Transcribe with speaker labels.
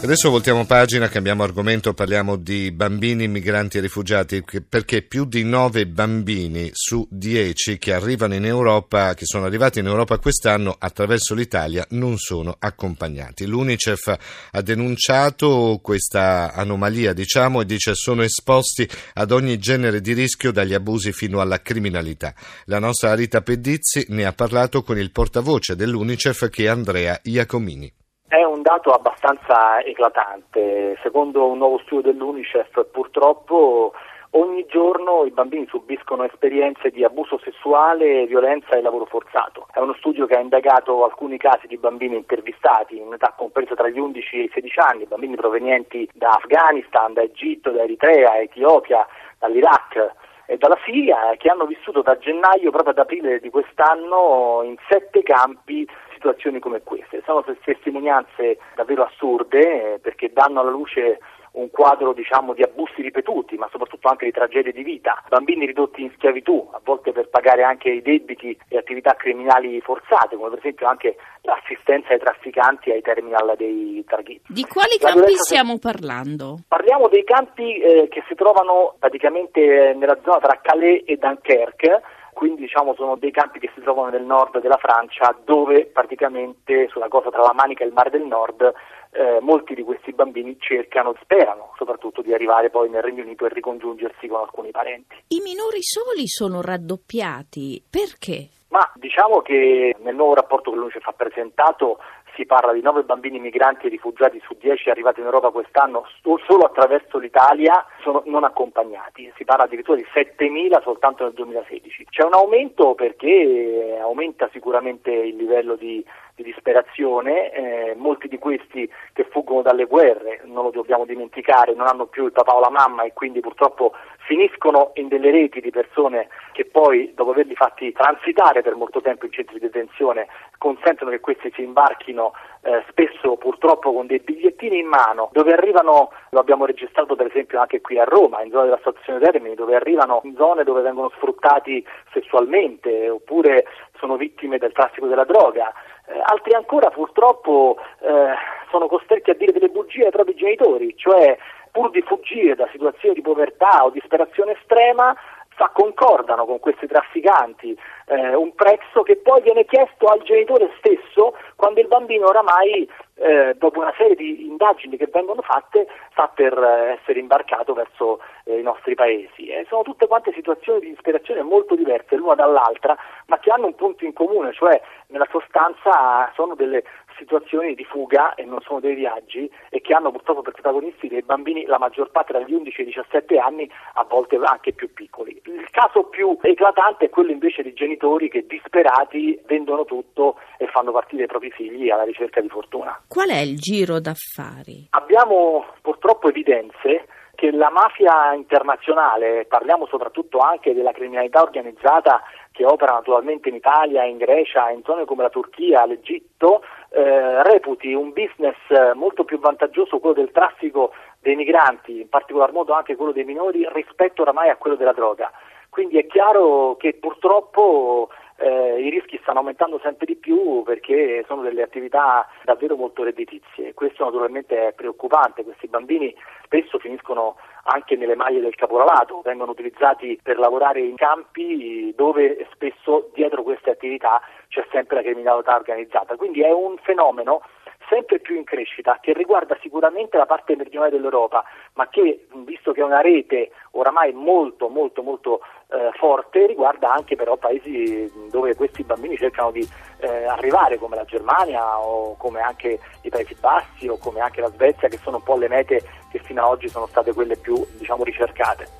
Speaker 1: Adesso voltiamo pagina, cambiamo argomento, parliamo di bambini migranti e rifugiati, perché più di 9 bambini su 10 che arrivano in Europa, che sono arrivati in Europa quest'anno attraverso l'Italia, non sono accompagnati. L'UNICEF ha denunciato questa anomalia, diciamo, e dice sono esposti ad ogni genere di rischio, dagli abusi fino alla criminalità. La nostra Rita Pedizzi ne ha parlato con il portavoce dell'UNICEF che è Andrea Iacomini.
Speaker 2: Un dato abbastanza eclatante. Secondo un nuovo studio dell'UNICEF, purtroppo ogni giorno i bambini subiscono esperienze di abuso sessuale, violenza e lavoro forzato. È uno studio che ha indagato alcuni casi di bambini intervistati in un'età compresa tra gli 11 e i 16 anni, bambini provenienti da Afghanistan, da Egitto, da Eritrea, Etiopia, dall'Iraq e dalla Siria che hanno vissuto da gennaio proprio ad aprile di quest'anno in sette campi situazioni come queste. Sono testimonianze davvero assurde eh, perché danno alla luce un quadro diciamo, di abusi ripetuti, ma soprattutto anche di tragedie di vita, bambini ridotti in schiavitù, a volte per pagare anche i debiti e attività criminali forzate, come per esempio anche l'assistenza ai trafficanti ai terminal dei traghetti.
Speaker 3: Di quali La campi stiamo parlando?
Speaker 2: Parliamo dei campi eh, che si trovano praticamente nella zona tra Calais e Dunkerque, quindi diciamo sono dei campi che si trovano nel nord della Francia dove praticamente sulla costa tra la Manica e il Mare del Nord eh, molti di questi bambini cercano, sperano soprattutto di arrivare poi nel Regno Unito e ricongiungersi con alcuni parenti.
Speaker 3: I minori soli sono raddoppiati, perché?
Speaker 2: Ma diciamo che nel nuovo rapporto che l'UNICEF ha presentato si parla di 9 bambini migranti e rifugiati su 10 arrivati in Europa quest'anno solo attraverso l'Italia sono non accompagnati, si parla addirittura di 7.000 soltanto nel 2016. C'è un aumento perché aumenta sicuramente il livello di, di disperazione, eh, molti di questi che fuggono dalle guerre, non lo dobbiamo dimenticare, non hanno più il papà o la mamma e quindi purtroppo finiscono in delle reti di persone che poi, dopo averli fatti transitare per molto tempo in centri di detenzione, consentono che questi si imbarchino eh, spesso purtroppo con dei bigliettini in mano, dove arrivano, lo abbiamo registrato per esempio anche qui a Roma, in zone della stazione Termini, dove arrivano in zone dove vengono sfruttati sessualmente oppure sono vittime del traffico della droga. Eh, altri ancora purtroppo eh, sono costretti a dire delle bugie ai propri genitori, cioè pur di fuggire da situazioni di povertà o disperazione estrema, fa, concordano con questi trafficanti eh, un prezzo che poi viene chiesto al genitore stesso quando il bambino oramai eh, dopo una serie di indagini che vengono fatte sta per eh, essere imbarcato verso eh, i nostri paesi. Sono tutte quante situazioni di disperazione molto diverse l'una dall'altra, ma che hanno un punto in comune, cioè nella sostanza sono delle situazioni di fuga e non sono dei viaggi e che hanno purtroppo per protagonisti dei bambini la maggior parte dagli 11 ai 17 anni, a volte anche più piccoli. Il caso più eclatante è quello invece di genitori che disperati vendono tutto e fanno partire i propri figli alla ricerca di fortuna.
Speaker 3: Qual è il giro d'affari?
Speaker 2: Abbiamo purtroppo evidenze che la mafia internazionale, parliamo soprattutto anche della criminalità organizzata che opera naturalmente in Italia, in Grecia, in zone come la Turchia, l'Egitto, eh, reputi un business molto più vantaggioso quello del traffico dei migranti, in particolar modo anche quello dei minori, rispetto oramai a quello della droga. Quindi è chiaro che purtroppo eh, i rischi stanno aumentando sempre di più perché sono delle attività davvero molto redditizie. Questo naturalmente è preoccupante, questi bambini spesso finiscono anche nelle maglie del caporalato, vengono utilizzati per lavorare in campi dove spesso dietro queste attività c'è sempre la criminalità organizzata. Quindi è un fenomeno sempre più in crescita, che riguarda sicuramente la parte meridionale dell'Europa, ma che, visto che è una rete oramai molto, molto, molto eh, forte, riguarda anche però paesi dove questi bambini cercano di eh, arrivare, come la Germania o come anche i Paesi Bassi o come anche la Svezia, che sono un po' le mete che fino ad oggi sono state quelle più diciamo, ricercate.